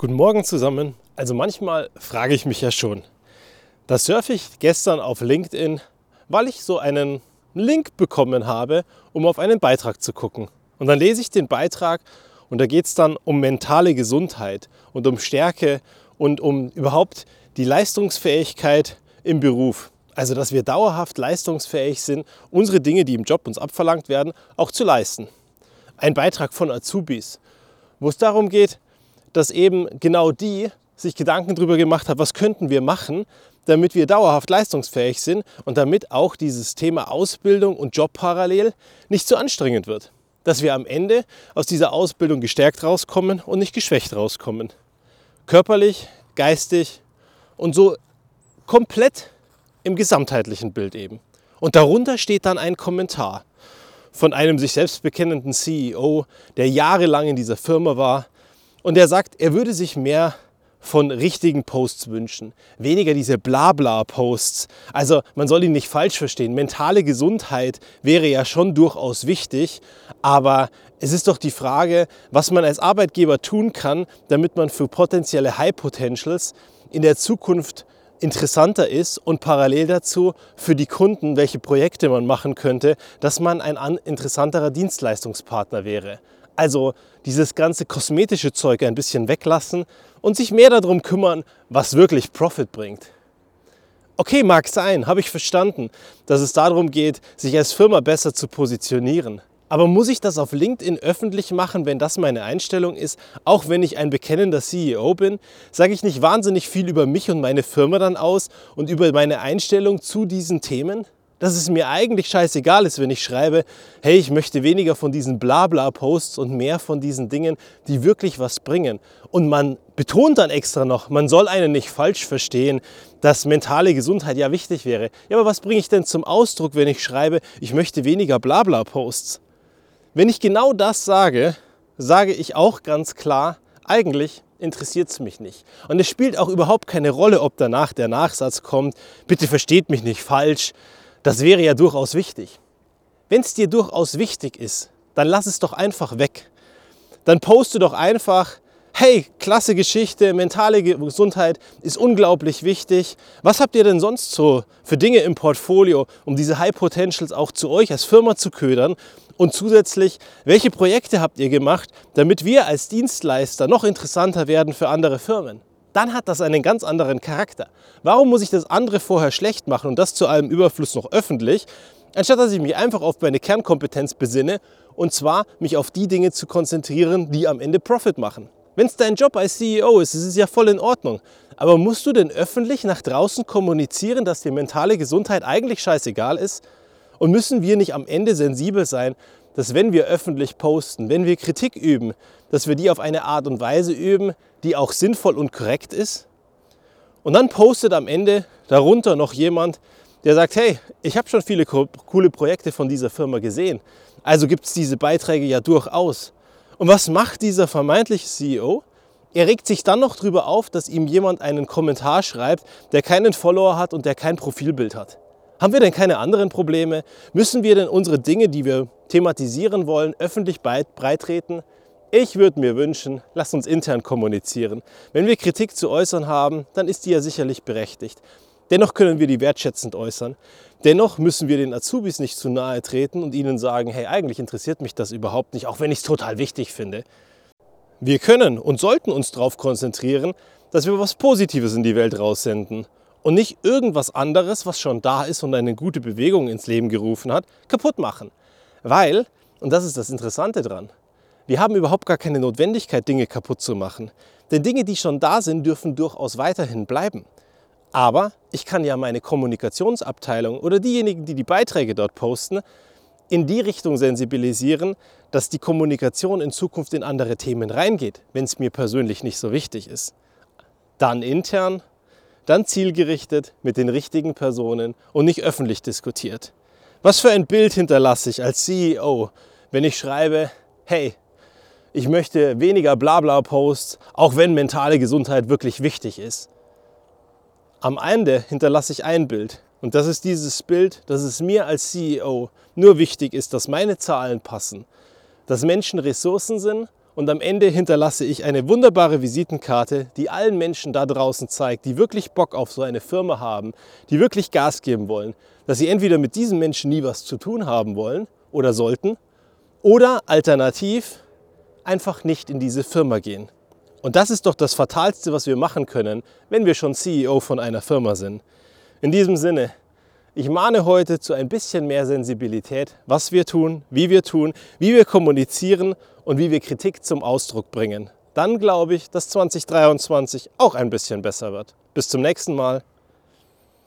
Guten Morgen zusammen. Also manchmal frage ich mich ja schon. Da surfe ich gestern auf LinkedIn, weil ich so einen Link bekommen habe, um auf einen Beitrag zu gucken. Und dann lese ich den Beitrag und da geht es dann um mentale Gesundheit und um Stärke und um überhaupt die Leistungsfähigkeit im Beruf. Also dass wir dauerhaft leistungsfähig sind, unsere Dinge, die im Job uns abverlangt werden, auch zu leisten. Ein Beitrag von Azubis, wo es darum geht, dass eben genau die sich Gedanken darüber gemacht haben, was könnten wir machen, damit wir dauerhaft leistungsfähig sind und damit auch dieses Thema Ausbildung und Job parallel nicht zu anstrengend wird. Dass wir am Ende aus dieser Ausbildung gestärkt rauskommen und nicht geschwächt rauskommen. Körperlich, geistig und so komplett im gesamtheitlichen Bild eben. Und darunter steht dann ein Kommentar von einem sich selbst bekennenden CEO, der jahrelang in dieser Firma war, und er sagt, er würde sich mehr von richtigen Posts wünschen. Weniger diese Blabla-Posts. Also man soll ihn nicht falsch verstehen. Mentale Gesundheit wäre ja schon durchaus wichtig. Aber es ist doch die Frage, was man als Arbeitgeber tun kann, damit man für potenzielle High Potentials in der Zukunft interessanter ist und parallel dazu für die Kunden, welche Projekte man machen könnte, dass man ein interessanterer Dienstleistungspartner wäre. Also dieses ganze kosmetische Zeug ein bisschen weglassen und sich mehr darum kümmern, was wirklich Profit bringt. Okay, mag sein, habe ich verstanden, dass es darum geht, sich als Firma besser zu positionieren. Aber muss ich das auf LinkedIn öffentlich machen, wenn das meine Einstellung ist? Auch wenn ich ein bekennender CEO bin, sage ich nicht wahnsinnig viel über mich und meine Firma dann aus und über meine Einstellung zu diesen Themen? Dass es mir eigentlich scheißegal ist, wenn ich schreibe, hey, ich möchte weniger von diesen Blabla-Posts und mehr von diesen Dingen, die wirklich was bringen. Und man betont dann extra noch, man soll einen nicht falsch verstehen, dass mentale Gesundheit ja wichtig wäre. Ja, aber was bringe ich denn zum Ausdruck, wenn ich schreibe, ich möchte weniger Blabla-Posts? Wenn ich genau das sage, sage ich auch ganz klar, eigentlich interessiert es mich nicht. Und es spielt auch überhaupt keine Rolle, ob danach der Nachsatz kommt, bitte versteht mich nicht falsch, das wäre ja durchaus wichtig. Wenn es dir durchaus wichtig ist, dann lass es doch einfach weg. Dann poste doch einfach, hey, klasse Geschichte, mentale Gesundheit ist unglaublich wichtig. Was habt ihr denn sonst so für Dinge im Portfolio, um diese High Potentials auch zu euch als Firma zu ködern? Und zusätzlich, welche Projekte habt ihr gemacht, damit wir als Dienstleister noch interessanter werden für andere Firmen? Dann hat das einen ganz anderen Charakter. Warum muss ich das andere vorher schlecht machen und das zu allem Überfluss noch öffentlich, anstatt dass ich mich einfach auf meine Kernkompetenz besinne und zwar mich auf die Dinge zu konzentrieren, die am Ende Profit machen. Wenn es dein Job als CEO ist, ist es ja voll in Ordnung. Aber musst du denn öffentlich nach draußen kommunizieren, dass dir mentale Gesundheit eigentlich scheißegal ist? Und müssen wir nicht am Ende sensibel sein, dass wenn wir öffentlich posten, wenn wir Kritik üben, dass wir die auf eine Art und Weise üben, die auch sinnvoll und korrekt ist. Und dann postet am Ende darunter noch jemand, der sagt, hey, ich habe schon viele coole Projekte von dieser Firma gesehen. Also gibt es diese Beiträge ja durchaus. Und was macht dieser vermeintliche CEO? Er regt sich dann noch darüber auf, dass ihm jemand einen Kommentar schreibt, der keinen Follower hat und der kein Profilbild hat. Haben wir denn keine anderen Probleme? Müssen wir denn unsere Dinge, die wir thematisieren wollen, öffentlich breitreten? Ich würde mir wünschen, lasst uns intern kommunizieren. Wenn wir Kritik zu äußern haben, dann ist die ja sicherlich berechtigt. Dennoch können wir die wertschätzend äußern. Dennoch müssen wir den Azubis nicht zu nahe treten und ihnen sagen, hey, eigentlich interessiert mich das überhaupt nicht, auch wenn ich es total wichtig finde. Wir können und sollten uns darauf konzentrieren, dass wir was Positives in die Welt raussenden und nicht irgendwas anderes, was schon da ist und eine gute Bewegung ins Leben gerufen hat, kaputt machen. Weil, und das ist das Interessante dran, wir haben überhaupt gar keine Notwendigkeit, Dinge kaputt zu machen. Denn Dinge, die schon da sind, dürfen durchaus weiterhin bleiben. Aber ich kann ja meine Kommunikationsabteilung oder diejenigen, die die Beiträge dort posten, in die Richtung sensibilisieren, dass die Kommunikation in Zukunft in andere Themen reingeht, wenn es mir persönlich nicht so wichtig ist. Dann intern dann zielgerichtet mit den richtigen Personen und nicht öffentlich diskutiert. Was für ein Bild hinterlasse ich als CEO, wenn ich schreibe, hey, ich möchte weniger Blabla-Posts, auch wenn mentale Gesundheit wirklich wichtig ist. Am Ende hinterlasse ich ein Bild und das ist dieses Bild, dass es mir als CEO nur wichtig ist, dass meine Zahlen passen, dass Menschen Ressourcen sind und am Ende hinterlasse ich eine wunderbare Visitenkarte, die allen Menschen da draußen zeigt, die wirklich Bock auf so eine Firma haben, die wirklich Gas geben wollen, dass sie entweder mit diesen Menschen nie was zu tun haben wollen oder sollten oder alternativ einfach nicht in diese Firma gehen. Und das ist doch das Fatalste, was wir machen können, wenn wir schon CEO von einer Firma sind. In diesem Sinne, ich mahne heute zu ein bisschen mehr Sensibilität, was wir tun, wie wir tun, wie wir kommunizieren und wie wir Kritik zum Ausdruck bringen. Dann glaube ich, dass 2023 auch ein bisschen besser wird. Bis zum nächsten Mal.